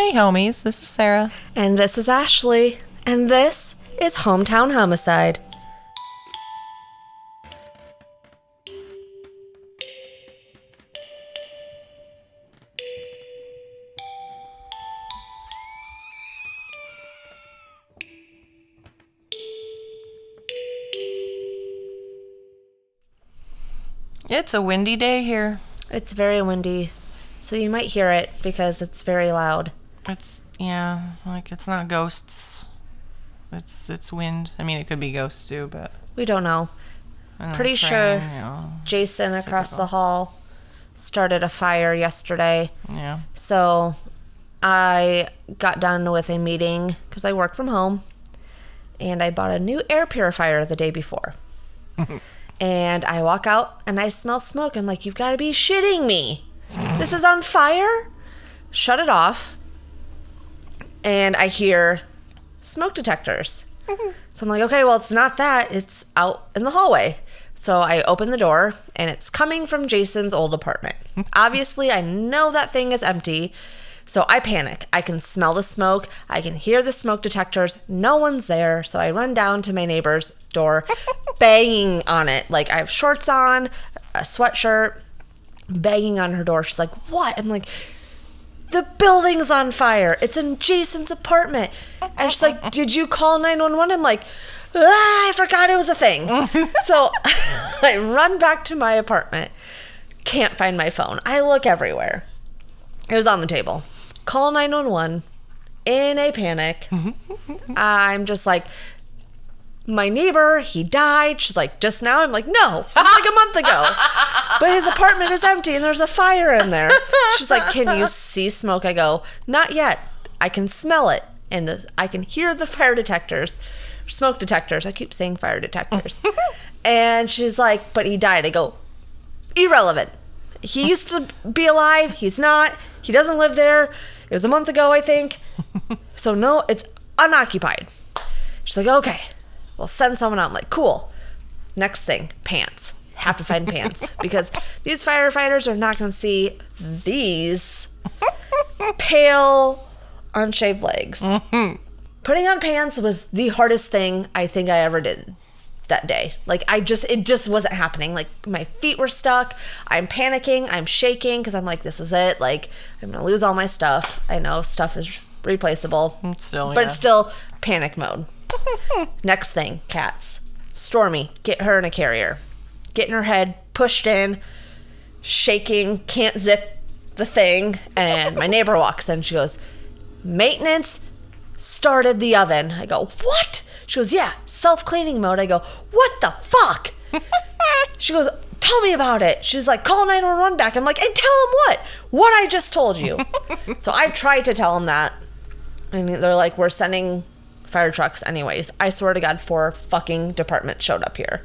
Hey, homies, this is Sarah. And this is Ashley. And this is Hometown Homicide. It's a windy day here. It's very windy, so you might hear it because it's very loud. It's yeah, like it's not ghosts. It's it's wind. I mean, it could be ghosts too, but We don't know. Pretty sure You know, Jason across the hall started a fire yesterday. yeah. So I got done with a meeting because I work from home and I bought a new air purifier the day before. and I walk out and I smell smoke. I'm like, you've got to be shitting me. This is on fire? Shut it off. And I hear smoke detectors. Mm-hmm. So I'm like, okay, well, it's not that. It's out in the hallway. So I open the door and it's coming from Jason's old apartment. Obviously, I know that thing is empty. So I panic. I can smell the smoke. I can hear the smoke detectors. No one's there. So I run down to my neighbor's door, banging on it. Like I have shorts on, a sweatshirt, banging on her door. She's like, What? I'm like, the building's on fire. It's in Jason's apartment. And she's like, Did you call 911? I'm like, ah, I forgot it was a thing. so I run back to my apartment. Can't find my phone. I look everywhere. It was on the table. Call 911 in a panic. I'm just like, my neighbor, he died. She's like, just now? I'm like, no, it was like a month ago. But his apartment is empty and there's a fire in there. She's like, can you see smoke? I go, not yet. I can smell it. And the, I can hear the fire detectors, smoke detectors. I keep saying fire detectors. and she's like, but he died. I go, irrelevant. He used to be alive. He's not. He doesn't live there. It was a month ago, I think. So no, it's unoccupied. She's like, okay, we'll send someone out. I'm like, cool. Next thing, pants. Have to find pants because these firefighters are not going to see these pale, unshaved legs. Mm-hmm. Putting on pants was the hardest thing I think I ever did that day. Like I just it just wasn't happening. Like my feet were stuck. I'm panicking. I'm shaking because I'm like, this is it. Like I'm gonna lose all my stuff. I know stuff is replaceable, Still, but yeah. it's still panic mode. Next thing, cats. Stormy, get her in a carrier. Getting her head pushed in, shaking, can't zip the thing. And my neighbor walks in. She goes, Maintenance started the oven. I go, What? She goes, Yeah, self cleaning mode. I go, What the fuck? She goes, Tell me about it. She's like, Call 911 back. I'm like, And tell him what? What I just told you. so I tried to tell him that. And they're like, We're sending fire trucks anyways. I swear to God, four fucking departments showed up here.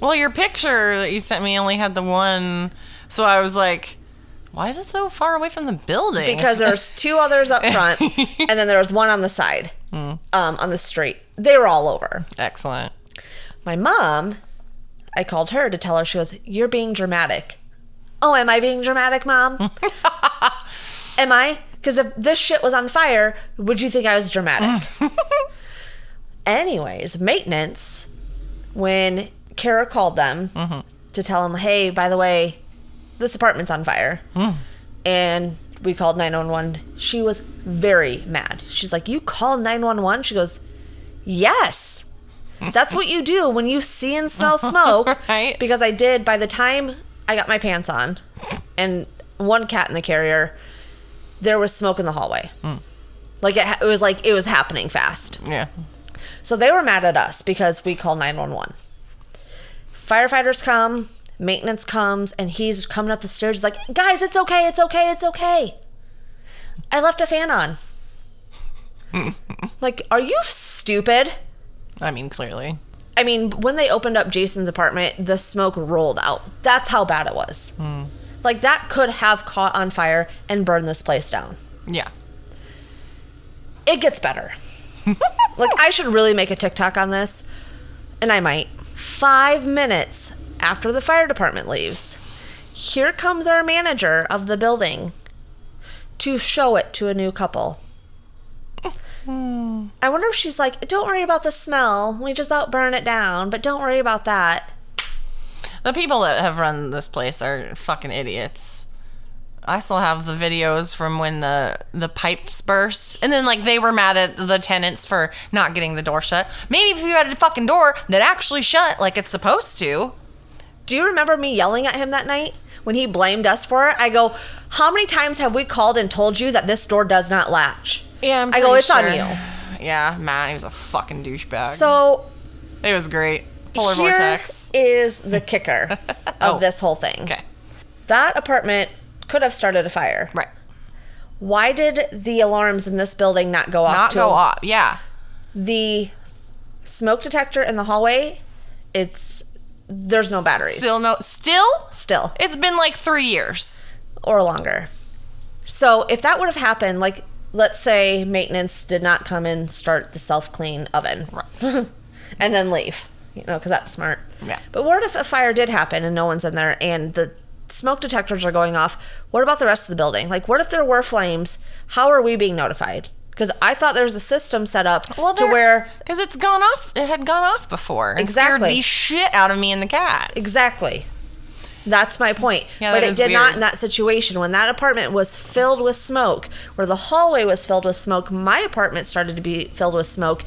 Well, your picture that you sent me only had the one, so I was like, why is it so far away from the building? because there's two others up front and then there was one on the side um, on the street they were all over excellent. my mom i called her to tell her she goes you're being dramatic oh am i being dramatic mom am i because if this shit was on fire would you think i was dramatic? Anyways maintenance when kara called them mm-hmm. to tell them hey by the way this apartment's on fire. Mm. And we called 911 she was very mad. She's like you called 911 she goes yes. That's what you do when you see and smell smoke. Right. because i did by the time i got my pants on and one cat in the carrier there was smoke in the hallway like it, it was like it was happening fast Yeah. so they were mad at us because we called 911. Firefighters come, maintenance comes, and he's coming up the stairs. He's like, guys, it's okay, it's okay, it's okay. I left a fan on. like, are you stupid? I mean, clearly. I mean, when they opened up Jason's apartment, the smoke rolled out. That's how bad it was. Hmm. Like, that could have caught on fire and burned this place down. Yeah. it gets better. like I should really make a TikTok on this, and I might. Five minutes after the fire department leaves, here comes our manager of the building, to show it to a new couple. Hmm. I wonder if she's like, don't worry about the smell. We just about burn it down, but don't worry about that. The people that have run this place are fucking idiots. I still have the videos from when the the pipes burst, and then like they were mad at the tenants for not getting the door shut. Maybe if you had a fucking door that actually shut like it's supposed to. Do you remember me yelling at him that night when he blamed us for it? I go, how many times have we called and told you that this door does not latch? Yeah, I'm I go, it's on you. Yeah, Matt, he was a fucking douchebag. So it was great. Polar here vortex. is the kicker of Oh. this whole thing. Okay, That apartment could have started a fire. right. Why did the alarms in this building not go off? Not to go off. Yeah. The smoke detector in the hallway, it's there's no batteries. Still no. Still. Still. It's been like three years. or longer. So if that would have happened, like let's say maintenance did not come and start the self clean oven, Right. and then leave, you know, because that's smart. Yeah. But what if a fire did happen and no one's in there and the smoke detectors are going off? What about the rest of the building? Like, what if there were flames? How are we being notified? Because I thought there was a system set up well, to where because it's gone off. It had gone off before. and Exactly. Scared the shit out of me and the cat. Exactly. That's my point. Yeah, but it did not in that situation. When that apartment was filled with smoke, where the hallway was filled with smoke, my apartment started to be filled with smoke.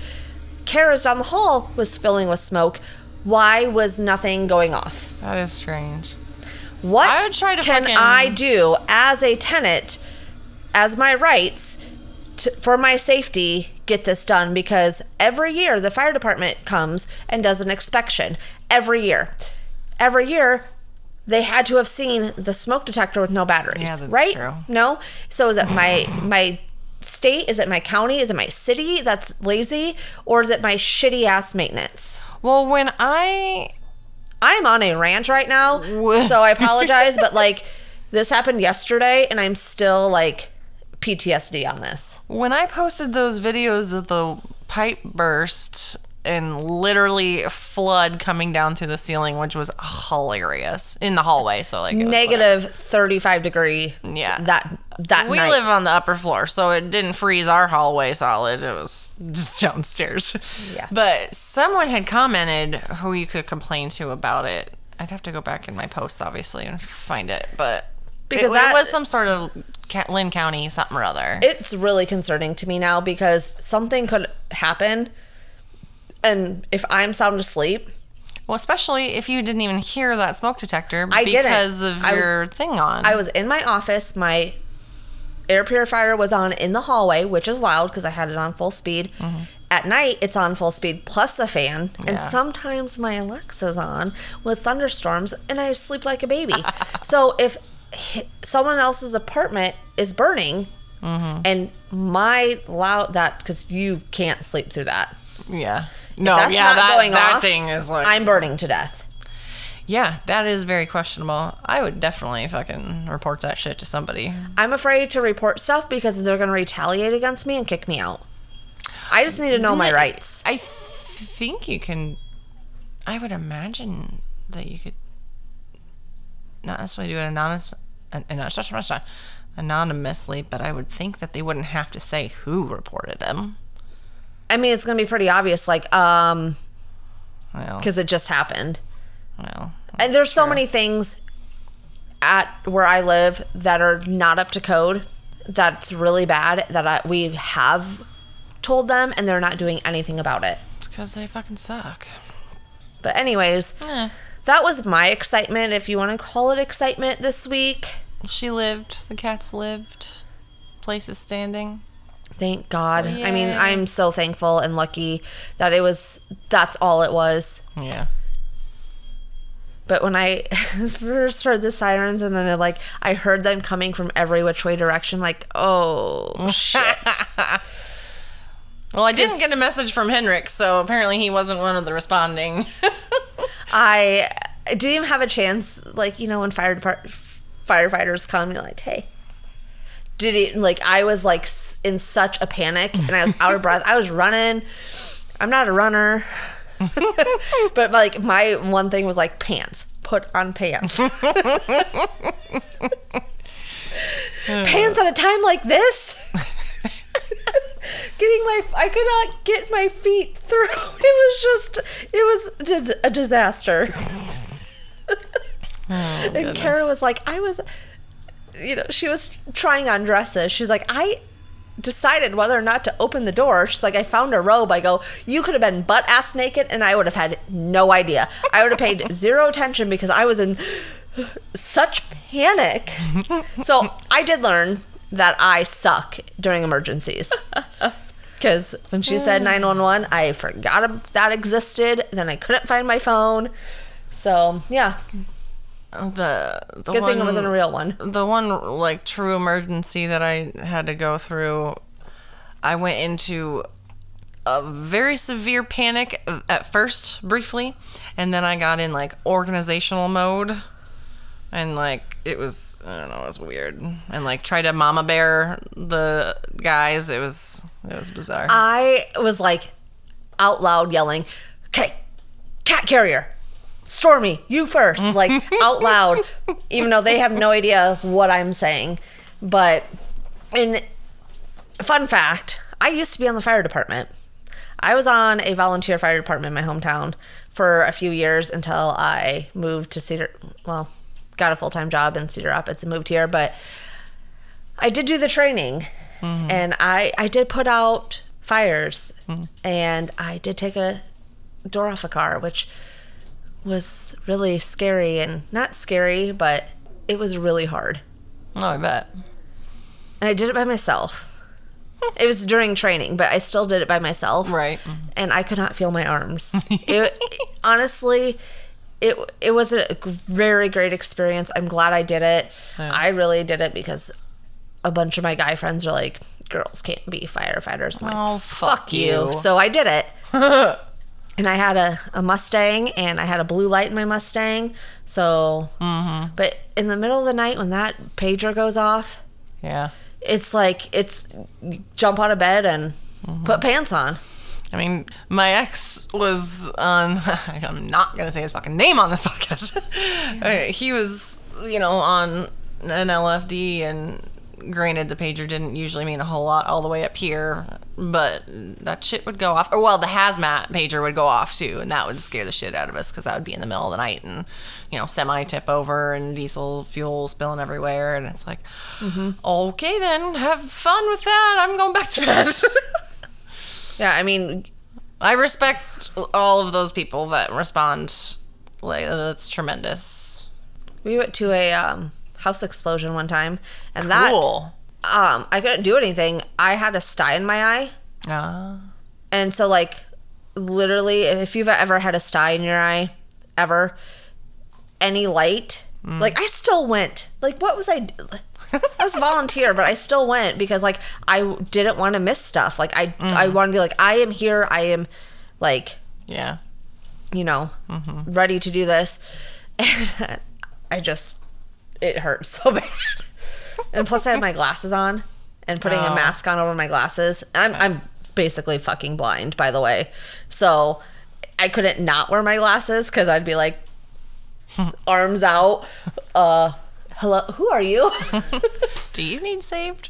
Kara's down the hall was filling with smoke. Why was nothing going off? That is strange. What I would try to can fucking- I do as a tenant, as my rights, to, for my safety, get this done? Because every year the fire department comes and does an inspection. Every year. Every year, they had to have seen the smoke detector with no batteries, Yeah, that's right? true. No. So is it my my state? Is it my county? Is it my city that's lazy, or is it my shitty ass maintenance? Well, when I I'm on a rant right now, so I apologize, but like this happened yesterday and I'm still like PTSD on this. when I posted those videos of the pipe burst and literally flood coming down through the ceiling, which was hilarious in the hallway. So like Negative 35 degree. Yeah. That that We night. live on the upper floor, so it didn't freeze our hallway solid. It was just downstairs. Yeah. But someone had commented who you could complain to about it. I'd have to go back in my posts, obviously, and find it. But Because it, that- it was some sort of Linn County something or other. it's really concerning to me now because something could happen and if I'm sound asleep, well, especially if you didn't even hear that smoke detector I didn't. because of I was- your thing on. I was in my office, my air purifier was on in the hallway, which is loud because I had it on full speed. Mm-hmm. At night, it's on full speed plus a fan, and sometimes my Alexa's on with thunderstorms, and I sleep like a baby. so if someone else's apartment is burning, mm-hmm. and my loud that because you can't sleep through that. yeah. No, That's yeah, not that, going that off, thing is like. I'm burning to death. yeah, that is very questionable. I would definitely fucking report that shit to somebody. I'm afraid to report stuff because they're going to retaliate against me and kick me out. I just need to know my rights. I th- think you can. I would imagine that you could not necessarily do it anonymous, an- an- anonymously, but I would think that they wouldn't have to say who reported him. I mean, it's going to be pretty obvious, like, um, Well, because it just happened. well, And there's so many things at where I live that are not up to code. That's really bad. That I, we have told them, and they're not doing anything about it. it's because they fucking suck. But anyways, Eh, that was my excitement, if you want to call it excitement, this week. she lived. The cats lived. Place is standing. Thank God. I mean. I'm so thankful and lucky that it was. That's all it was. Yeah. But when I first heard the sirens and then it, like I heard them coming from every which way direction, like oh shit. Well, I didn't get a message from Henrik, so apparently he wasn't one of the responding. I didn't even have a chance. Like you know when fire depart- firefighters come, you're like, hey. Did it like I was like in such a panic and I was out of breath. I was running. I'm not a runner. but like my one thing was like pants. Put on pants. pants at a time like this. Getting my, I could not get my feet through. It was just, it was a disaster. Oh, and Kara was like, I was, you know, she was trying on dresses. She's like, I decided whether or not to open the door. She's like, I found a robe. I go, you could have been butt ass naked, and I would have had no idea. I would have paid zero attention because I was in such panic. So I did learn that I suck during emergencies. Because when she said mm. 911, I forgot that existed. Then I couldn't find my phone. So yeah, The, the good one, thing it wasn't a real one. the one like true emergency that I had to go through, I went into a very severe panic at first, briefly, and then I got in like organizational mode, and like it was I don't know, it was weird, and like tried to mama bear the guys. It was it was bizarre. I was like out loud yelling, "Okay, cat carrier, Stormy, you first, Like out loud, even though they have no idea what I'm saying. But in fun fact, I used to be on the fire department. I was on a volunteer fire department in my hometown for a few years until I moved to Cedar. Well, got a full time job in Cedar Rapids and moved here, but I did do the training, mm-hmm. and I I did put out fires, mm-hmm. and I did take a door off a car, which was really scary and not scary, but it was really hard. oh, I bet. And I did it by myself. It was during training, but I still did it by myself. Right. And I could not feel my arms. it, honestly, it it was a very great experience. I'm glad I did it. I really did it because a bunch of my guy friends are like, "Girls can't be firefighters." I'm like, Oh, fuck you. So I did it. and I had a, a Mustang and I had a blue light in my Mustang. So, Mm-hmm. but in the middle of the night when that pager goes off, Yeah. it's like it's jump out of bed and Mm-hmm. put pants on. I mean, my ex was on. I'm not gonna say his fucking name on this podcast. He was, you know, on an LFD, and granted, the pager didn't usually mean a whole lot all the way up here, but that shit would go off. Or well, the hazmat pager would go off too, and that would scare the shit out of us because that would be in the middle of the night, and you know, semi tip over and diesel fuel spilling everywhere, and it's like, okay, then have fun with that. I'm going back to bed. Yeah, I mean, I respect all of those people that respond. Like that's tremendous. we went to a um, house explosion one time, and that Cool. um, I couldn't do anything. I had a sty in my eye, Uh, and so like literally, if you've ever had a sty in your eye, ever, any light, like I still went. Like what was I? I was a volunteer, but I still went because like I didn't want to miss stuff. Like I I want to be like I am here. I am like yeah. you know ready to do this, and I just it hurt so bad. and plus, I had my glasses on and putting a Oh. mask on over my glasses. I'm I'm basically fucking blind, by the way. So I couldn't not wear my glasses because I'd be like arms out. Uh, hello, who are you? Do you need saved?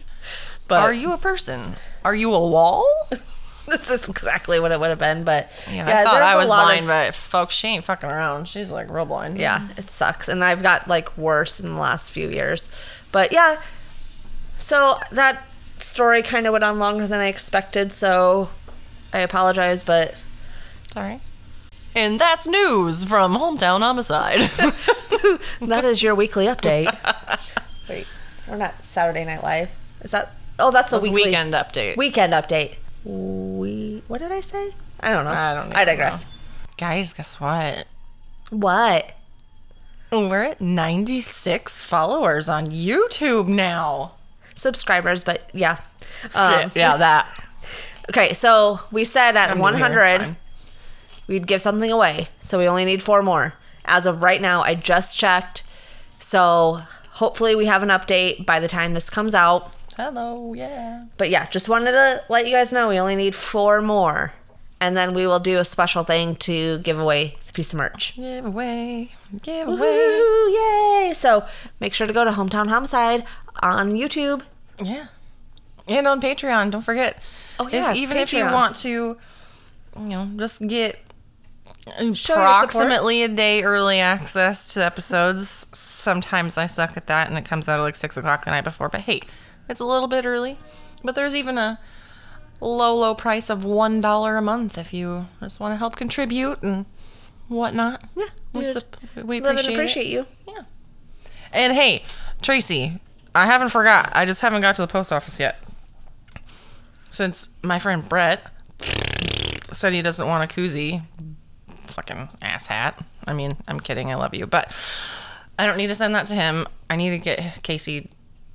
But Are you a person? Are you a wall? this is exactly what it would have been. But Yeah, I thought I was blind, of- but folks, she ain't fucking around. She's like real blind. yeah, it sucks. And I've got like worse in the last few years. But yeah, so that story kind of went on longer than I expected. So I apologize, but Sorry. And that's news from Hometown Homicide. that is your weekly update. Wait, we're not Saturday Night Live. Is that? Oh, that's a weekly weekend update. weekend update. What did I say? I don't know. I don't I digress. Guys, guess what? What? We're at 96 followers on YouTube now. Subscribers, but yeah. Um, Shit, yeah, that. Okay, so we said at I'm new here, it's 100 we'd give something away. So we only need four more. As of right now, I just checked. So hopefully we have an update by the time this comes out. Hello, yeah. But yeah, just wanted to let you guys know we only need four more. And then we will do a special thing to give away the piece of merch. Give away. Give away. yay! So make sure to go to Hometown Homicide on YouTube. Yeah. And on Patreon, don't forget. Oh, yes, even if you want to, you know, just get Show approximately a day early access to episodes. Sometimes I suck at that and it comes out at like six o'clock the night before. But hey, it's a little bit early. But there's even a low, low price of one dollar a month if you just want to help contribute and whatnot. Yeah, we, we sup- we Love appreciate, appreciate you. Yeah. And hey, Tracy, I haven't forgot. I just haven't got to the post office yet. Since my friend Brett said he doesn't want a koozie, fucking asshat. I mean, I'm kidding. I love you, but I don't need to send that to him. I need to get Casey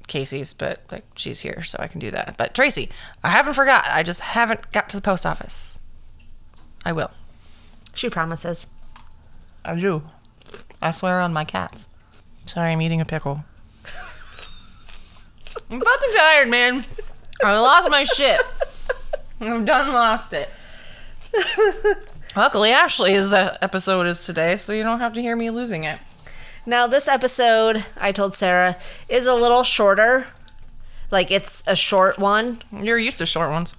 Casey's, but like she's here, so I can do that. But Tracy, I haven't forgot. I just haven't got to the post office. I will. She promises. I do. I swear on my cats. Sorry, I'm eating a pickle. I'm fucking tired, man. I lost my shit. I've done lost it. Luckily, Ashley's uh, episode is today, so you don't have to hear me losing it. Now, this episode, I told Sarah, is a little shorter. Like, it's a short one. You're used to short ones.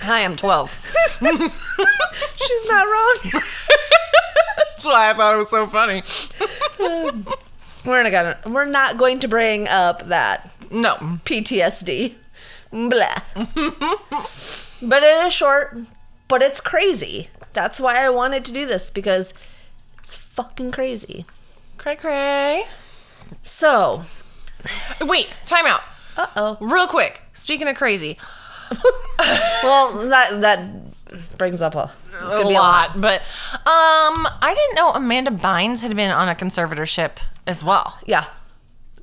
Hi, I'm 12. She's not wrong. That's why I thought it was so funny. we're not gonna. We're not going to bring up that No. PTSD. Blah. but it is short, but it's crazy. That's why I wanted to do this because it's fucking crazy. Cray cray. So, Wait, time out. uh oh. Real quick. Speaking of crazy, Well, that that brings up a, a lot, but um, I didn't know Amanda Bynes had been on a conservatorship as well. Yeah.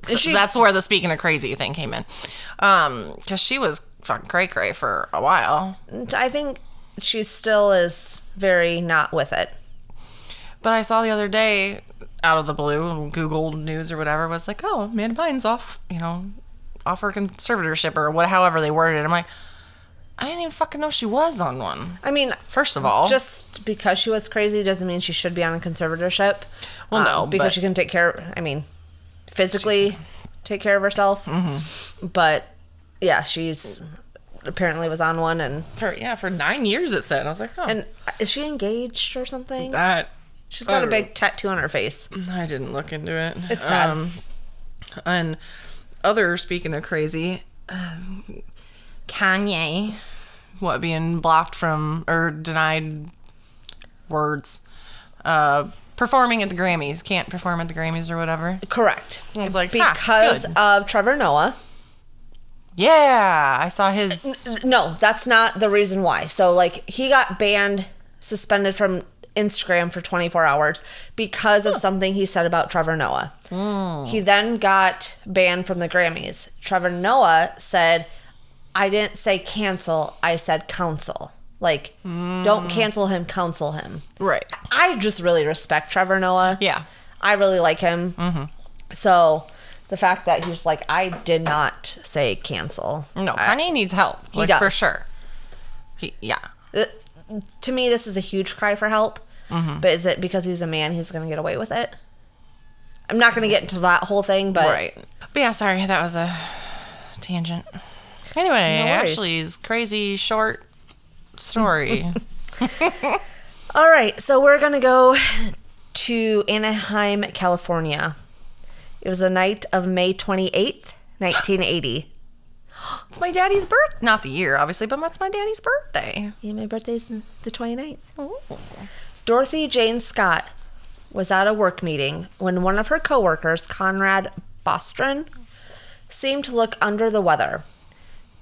So she- that's where the speaking of crazy thing came in, um, because she was fucking cray cray for a while. I think she still is very not with it. But I saw the other day, out of the blue, Google News or whatever was like, "Oh, Amanda Bynes off, you know, off her conservatorship or what, however they worded it." I'm like, I didn't even fucking know she was on one. I mean, First of all, just because she was crazy doesn't mean she should be on a conservatorship. Well, no, Um, because she can take care. I mean, physically take care of herself. Mm-hmm. But yeah, she's apparently was on one, and for yeah, for nine years it said. I was like, oh, and is she engaged or something? that She's got a uh, big tattoo on her face. I didn't look into it. It's sad. Um, and other speaking of crazy, um, Kanye, what being blocked from or denied words, uh, performing at the Grammys, can't perform at the Grammys or whatever. Correct. I was like, because of Trevor Noah. Yeah, I saw his. No, that's not the reason why. So like he got banned, suspended from Instagram for 24 hours because of something he said about Trevor Noah. He then got banned from the Grammys. Trevor Noah said, "I didn't say cancel, I said counsel." Like, don't cancel him, counsel him. Right. I just really respect Trevor Noah. Yeah. I really like him. So the fact that he's like, I did not say cancel. No, I- Kanye needs help. He like, does. for sure. He, yeah. Uh, to me, this is a huge cry for help. Mm-hmm. But is it because he's a man he's going to get away with it? I'm not going to get into that whole thing, but right. But yeah, sorry, that was a tangent. Anyway, No. Ashley's crazy short story. all right. So we're going to go to Anaheim, California. It was the night of May 28th, 1980. it's my daddy's birth. Not the year, obviously, but it's my daddy's birthday. Yeah, my birthday's the 29th. Dorothy Jane Scott was at a work meeting when one of her coworkers, Conrad Bostron, seemed to look under the weather.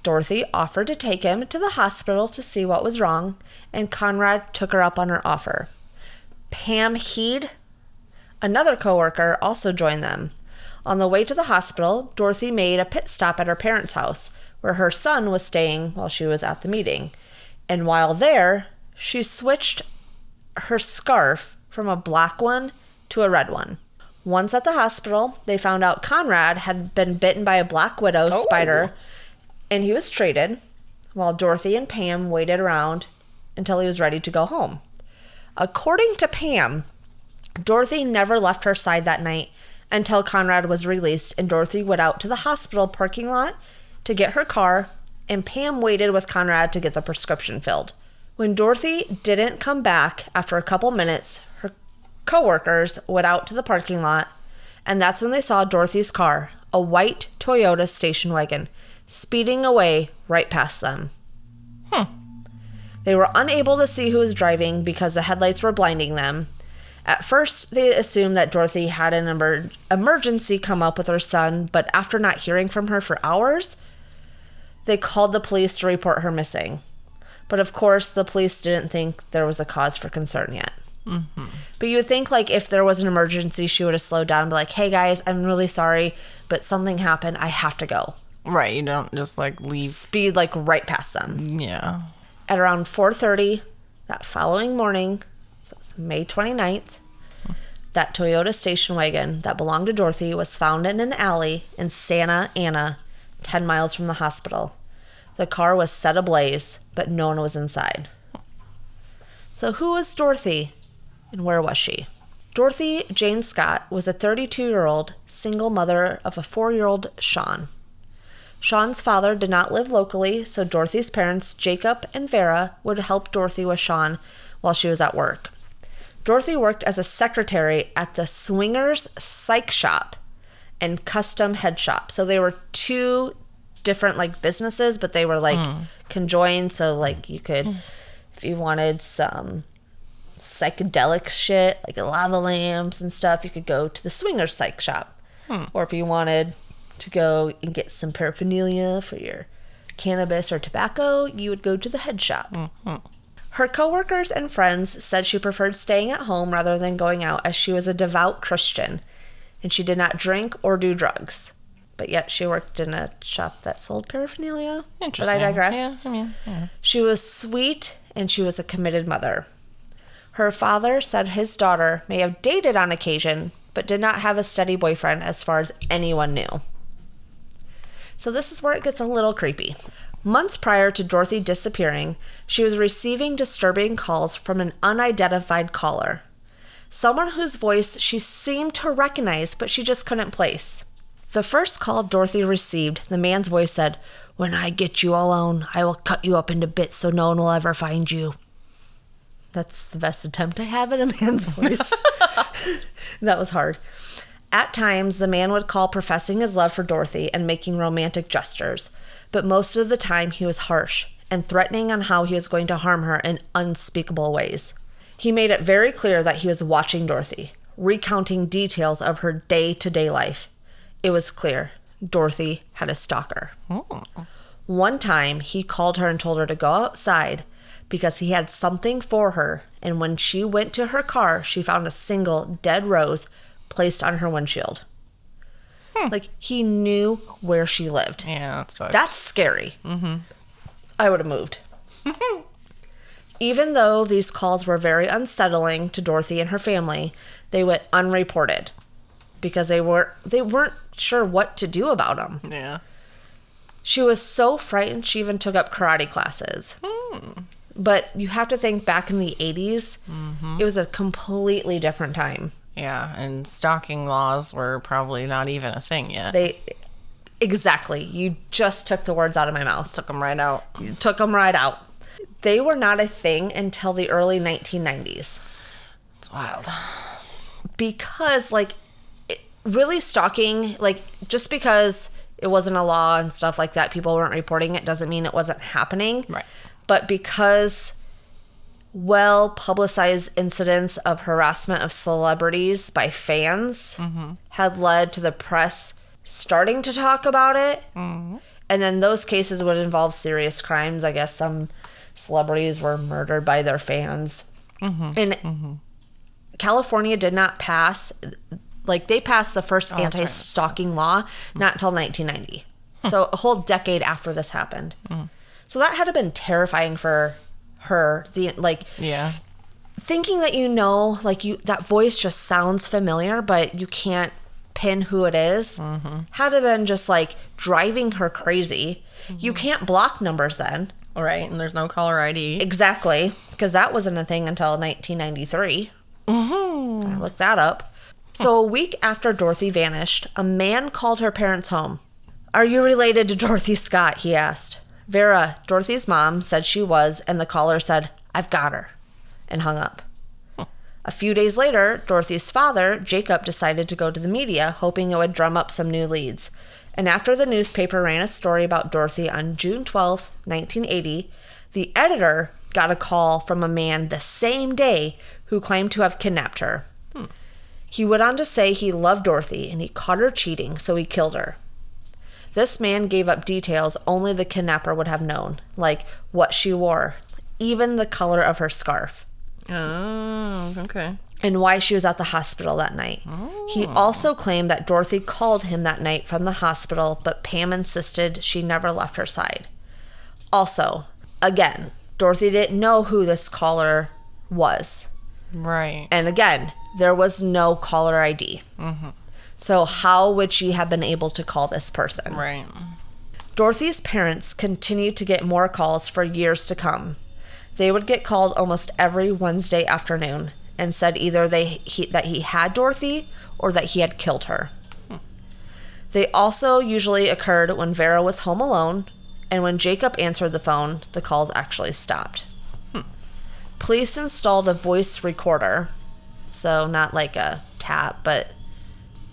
Dorothy offered to take him to the hospital to see what was wrong, and Conrad took her up on her offer. Pam Head, another coworker, also joined them. On the way to the hospital, Dorothy made a pit stop at her parents' house, where her son was staying while she was at the meeting. And while there, she switched her scarf from a black one to a red one. Once at the hospital, they found out Conrad had been bitten by a black widow Oh. spider and he was treated while Dorothy and Pam waited around until he was ready to go home. According to Pam, Dorothy never left her side that night until Conrad was released, and Dorothy went out to the hospital parking lot to get her car, and Pam waited with Conrad to get the prescription filled. When Dorothy didn't come back after a couple minutes, her coworkers went out to the parking lot, and that's when they saw Dorothy's car, a white Toyota station wagon, speeding away right past them. They were unable to see who was driving because the headlights were blinding them. At first, they assumed that Dorothy had an emer- emergency come up with her son, but after not hearing from her for hours, they called the police to report her missing. But of course, the police didn't think there was a cause for concern yet. Mm-hmm. But you would think, like, if there was an emergency, she would have slowed down and be like, hey guys, I'm really sorry, but something happened. I have to go. Right. You don't just like leave. Speed, like, right past them. Yeah. At around 4.30 that following morning, so it's May 29th, that Toyota station wagon that belonged to Dorothy was found in an alley in Santa Ana, 10 miles from the hospital. The car was set ablaze, but no one was inside. So, who was Dorothy and where was she? Dorothy Jane Scott was a 32 year old single mother of a four year old Sean. Sean's father did not live locally, so Dorothy's parents, Jacob and Vera, would help Dorothy with Sean while she was at work. Dorothy worked as a secretary at the Swingers Psych Shop and Custom Head Shop. So they were two different like businesses, but they were like hmm. conjoined. So like you could, hmm. if you wanted some psychedelic shit like lava lamps and stuff, you could go to the Swingers Psych Shop. Hmm. Or if you wanted to go and get some paraphernalia for your cannabis or tobacco, you would go to the head shop. Mm-hmm. Her coworkers and friends said she preferred staying at home rather than going out as she was a devout Christian and she did not drink or do drugs. But yet she worked in a shop that sold paraphernalia. Interesting. But I digress. Yeah. I mean. Yeah. She was sweet and she was a committed mother. Her father said his daughter may have dated on occasion, but did not have a steady boyfriend as far as anyone knew. So, this is where it gets a little creepy. Months prior to Dorothy disappearing, she was receiving disturbing calls from an unidentified caller. Someone whose voice she seemed to recognize, but she just couldn't place. The first call Dorothy received, the man's voice said, When I get you alone, I will cut you up into bits so no one will ever find you. That's the best attempt I have at a man's voice. that was hard. At times, the man would call professing his love for Dorothy and making romantic gestures, but most of the time he was harsh and threatening on how he was going to harm her in unspeakable ways. He made it very clear that he was watching Dorothy, recounting details of her day to day life. It was clear Dorothy had a stalker. One time, he called her and told her to go outside because he had something for her, and when she went to her car, she found a single dead rose placed on her windshield. Hmm. Like, he knew where she lived. Yeah. That's fucked. That's scary. Mm-hmm. I would have moved. Even though these calls were very unsettling to Dorothy and her family, they went unreported because they were they weren't sure what to do about them. yeah. She was so frightened she even took up karate classes. Hmm. But you have to think back in the 80s, mm-hmm. it was a completely different time. Yeah. And stalking laws were probably not even a thing yet. They exactly, you just took the words out of my mouth. took them right out. You took them right out. They were not a thing until the early 1990s It's wild. because like it, really stalking like just because it wasn't a law and stuff like that people weren't reporting it doesn't mean it wasn't happening Right. but because well publicized incidents of harassment of celebrities by fans mm-hmm. had led to the press starting to talk about it. Mm-hmm. And then those cases would involve serious crimes. I guess some celebrities were murdered by their fans. Mm-hmm. And California did not pass like they passed the first oh, that's right. anti-stalking law not until 1990. so a whole decade after this happened. Mm. So that had to been terrifying for her the like Yeah. thinking that you know, like you that voice just sounds familiar, but you can't pin who it is, had to been just like driving her crazy. You can't block numbers then. All right, and there's no caller ID. Exactly, because that wasn't a thing until 1993. mm-hmm. I looked that up. So, a week after Dorothy vanished, a man called her parents home. Are you related to Dorothy Scott? He asked. Vera, Dorothy's mom, said she was, and the caller said, I've got her, and hung up. A few days later, Dorothy's father, Jacob, decided to go to the media, hoping it would drum up some new leads. And after the newspaper ran a story about Dorothy on June 12, 1980, the editor got a call from a man the same day who claimed to have kidnapped her. Hmm. He went on to say he loved Dorothy and he caught her cheating, so he killed her. This man gave up details only the kidnapper would have known, like what she wore, even the color of her scarf Oh, okay. and why she was at the hospital that night. He oh. also claimed that Dorothy called him that night from the hospital, but Pam insisted she never left her side. Also, again, Dorothy didn't know who this caller was. Right. And again, there was no caller ID. Mm-hmm. So, how would she have been able to call this person? Right. Dorothy's parents continued to get more calls for years to come. They would get called almost every Wednesday afternoon and said either they he, that he had Dorothy or that he had killed her. They also usually occurred when Vera was home alone, and when Jacob answered the phone, the calls actually stopped. Police installed a voice recorder, so not like a tap, but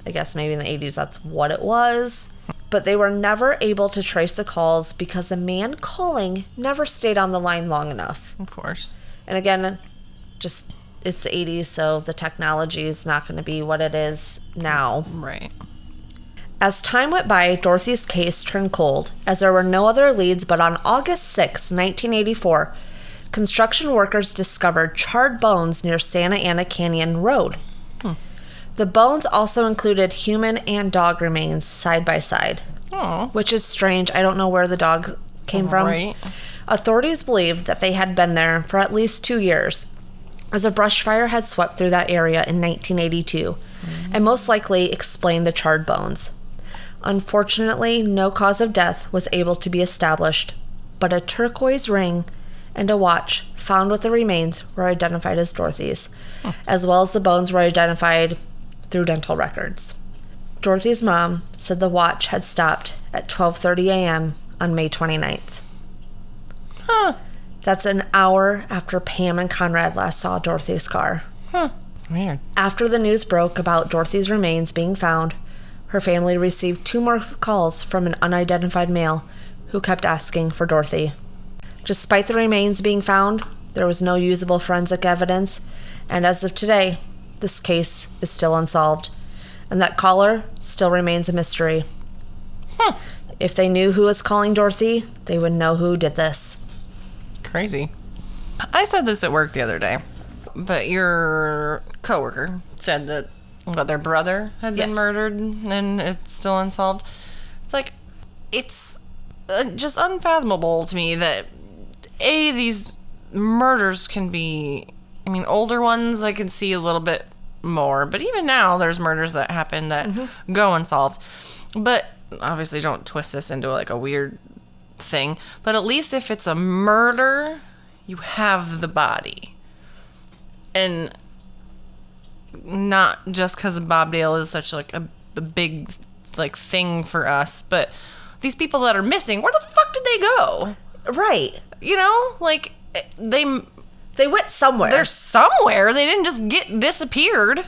I guess maybe in the 80s that's what it was. But they were never able to trace the calls because the man calling never stayed on the line long enough. Of course. And again, just it's the 80s, so the technology is not going to be what it is now. Right. As time went by, Dorothy's case turned cold as there were no other leads, but on August 6, 1984, construction workers discovered charred bones near Santa Ana Canyon Road. The bones also included human and dog remains side by side, Oh. which is strange. I don't know where the dog came from. Authorities believe that they had been there for at least two years, as a brush fire had swept through that area in 1982, and most likely explained the charred bones. Unfortunately, no cause of death was able to be established, but a turquoise ring and a watch found with the remains were identified as Dorothy's, as well as the bones were identified through dental records. Dorothy's mom said the watch had stopped at 12:30 a.m. on May 29th. Huh. That's an hour after Pam and Conrad last saw Dorothy's car. Huh. Weird. After the news broke about Dorothy's remains being found, her family received two more calls from an unidentified male who kept asking for Dorothy. Despite the remains being found, there was no usable forensic evidence, and as of today, this case is still unsolved, and that caller still remains a mystery. Huh. If they knew who was calling Dorothy, they would know who did this. Crazy. I said this at work the other day, but your coworker said that what their brother had Yes. been murdered and it's still unsolved. It's like it's uh, just unfathomable to me that a these murders can be. I mean, older ones I can see a little bit more, but even now there's murders that happen that go unsolved. But obviously, don't twist this into like a weird thing. But at least if it's a murder, you have the body. And not just because Bob Dale is such like a, a big like thing for us, but these people that are missing, where the fuck did they go? Right. You know, like eh, they They went somewhere. they're somewhere. They didn't just get disappeared.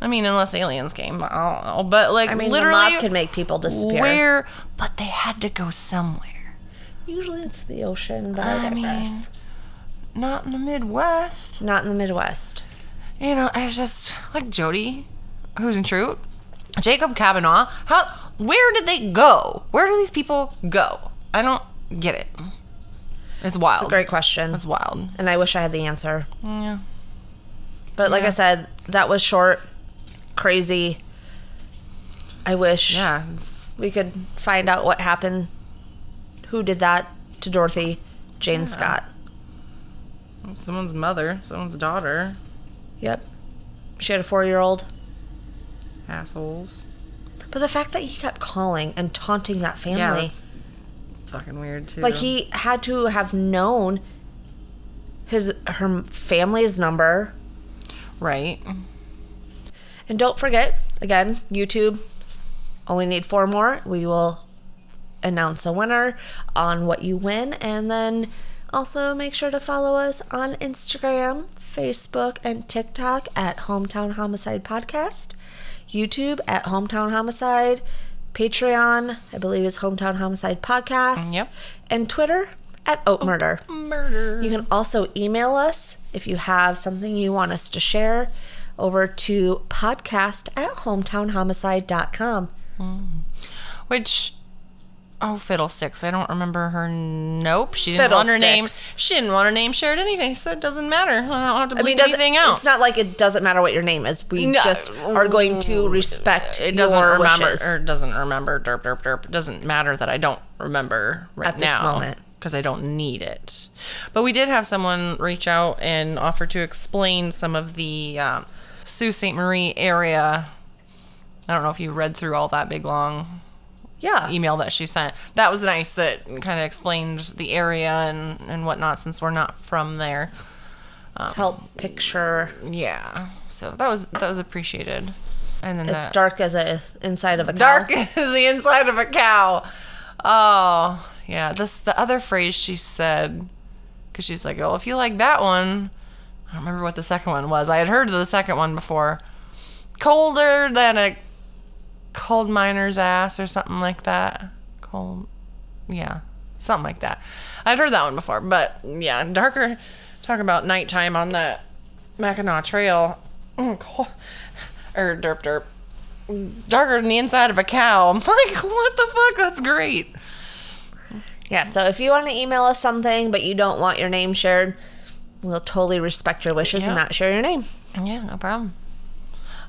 I mean, unless aliens came, I don't know. But like I mean, literally, the can make people disappear. where? But they had to go somewhere. Usually it's the ocean, but I, I mean- Not in the Midwest. Not in the Midwest. You know, it's just like Jody, who's in truth, Jacob Kavanaugh. How? Where did they go? Where do these people go? I don't get it. It's wild. It's a great question. It's wild. And I wish I had the answer. Yeah. But like Yeah. I said, that was short, crazy. I wish Yeah. We could find out what happened. Who did that to Dorothy Jane Scott? Someone's mother, someone's daughter. Yep. She had a four year old. Assholes. But the fact that he kept calling and taunting that family. that's fucking weird too. like he had to have known his her family's number. right. And don't forget, again, YouTube. Only need four more. We will announce a winner on what you win. And then also make sure to follow us on Instagram, Facebook, and TikTok at Hometown Homicide Podcast, YouTube at Hometown Homicide, Patreon, I believe is Hometown Homicide Podcast, Yep. and Twitter at Oat Murder. Murder. You can also email us if you have something you want us to share over to podcast at hometownhomicide.com. Mm-hmm. Which, oh fiddlesticks! I don't remember her. Nope, she didn't want her name. She didn't want her name shared anything, so it doesn't matter. I don't have to bleep I mean, anything out. it's not like it doesn't matter what your name is. We No. just are going to respect it doesn't remember wishes. or doesn't remember derp derp derp. It doesn't matter that I don't remember right At this now moment. because I don't need it. But we did have someone reach out and offer to explain some of the um, Sault Ste. Marie area. I don't know if you read through all that big long yeah. email that she sent. That was nice. That kind of explained the area and and whatnot since we're not from there. Um, Help picture. Yeah, so that was that was appreciated. And then It's that- dark as a inside of a cow. dark as the inside of a cow. Oh, yeah. This the other phrase she said because she's like, "Oh, if you like that one." I don't remember what the second one was. I had heard of the second one before. Colder than a cold miner's ass or something like that. Cold, yeah, something like that. I'd heard that one before, but yeah, darker. Talking about nighttime on the Mackinac Trail, or derp derp darker than the inside of a cow. I'm like, what the fuck? That's great. Yeah, so if you want to email us something but you don't want your name shared, we'll totally respect your wishes and not share your name. Yeah, no problem.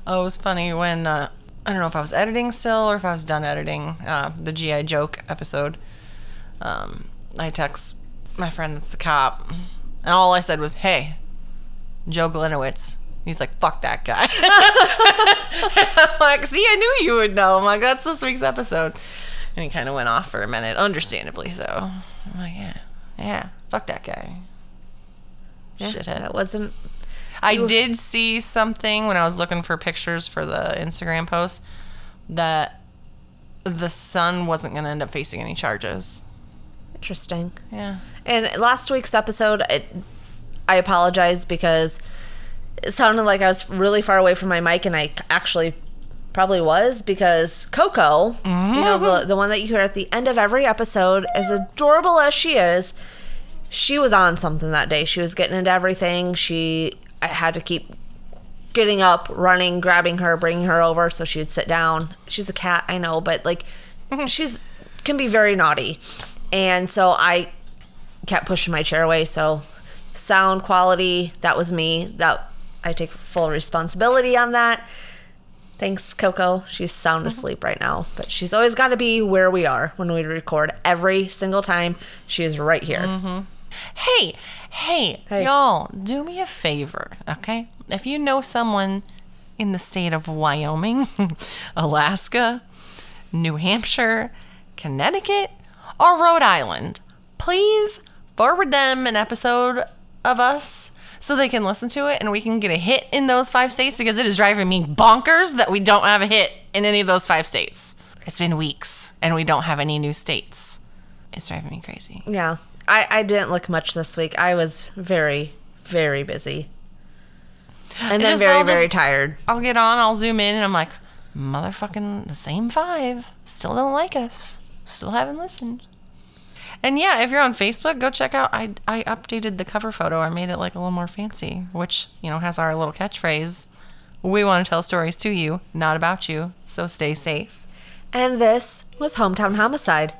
Oh, it was funny when uh, I don't know if I was editing still or if I was done editing uh, the GI Joke episode. Um, I text my friend that's the cop, and all I said was, "Hey, Joe Glenowitz." He's like, "Fuck that guy." I'm like, "See, I knew you would know." I'm like, "That's this week's episode," and he kind of went off for a minute, understandably so. I'm like, "Yeah, yeah, fuck that guy." Yeah, Shithead. That wasn't. I You- did see something when I was looking for pictures for the Instagram post that the son wasn't going to end up facing any charges. Interesting. Yeah. And last week's episode, it, I apologize because it sounded like I was really far away from my mic, and I actually probably was because Coco, you know, the, mm-hmm. the one that you hear at the end of every episode, as adorable as she is, she was on something that day. She was getting into everything. She I had to keep getting up, running, grabbing her, bringing her over so she would sit down. She's a cat, I know, but like mm-hmm. she's can be very naughty. And so I kept pushing my chair away. So sound quality, that was me. That I take full responsibility on that. Thanks, Coco. She's sound mm-hmm. asleep right now, but she's always got to be where we are when we record. Every single time, she is right here. Mm-hmm. Hey, hey, Hey. y'all, do me a favor, okay? If you know someone in the state of Wyoming, Alaska, New Hampshire, Connecticut, or Rhode Island, please forward them an episode of us so they can listen to it and we can get a hit in those five states because it is driving me bonkers that we don't have a hit in any of those five states. It's been weeks and we don't have any new states. It's driving me crazy. Yeah. I, I didn't look much this week. I was very, very busy. And then just- very, I'll very just- tired. I'll get on, I'll zoom in, and I'm like, motherfucking the same five. Still don't like us. Still haven't listened. And yeah, if you're on Facebook, go check out. I, I updated the cover photo. I made it like a little more fancy, which, you know, has our little catchphrase. We want to tell stories to you, not about you. So stay safe. And this was Hometown Homicide.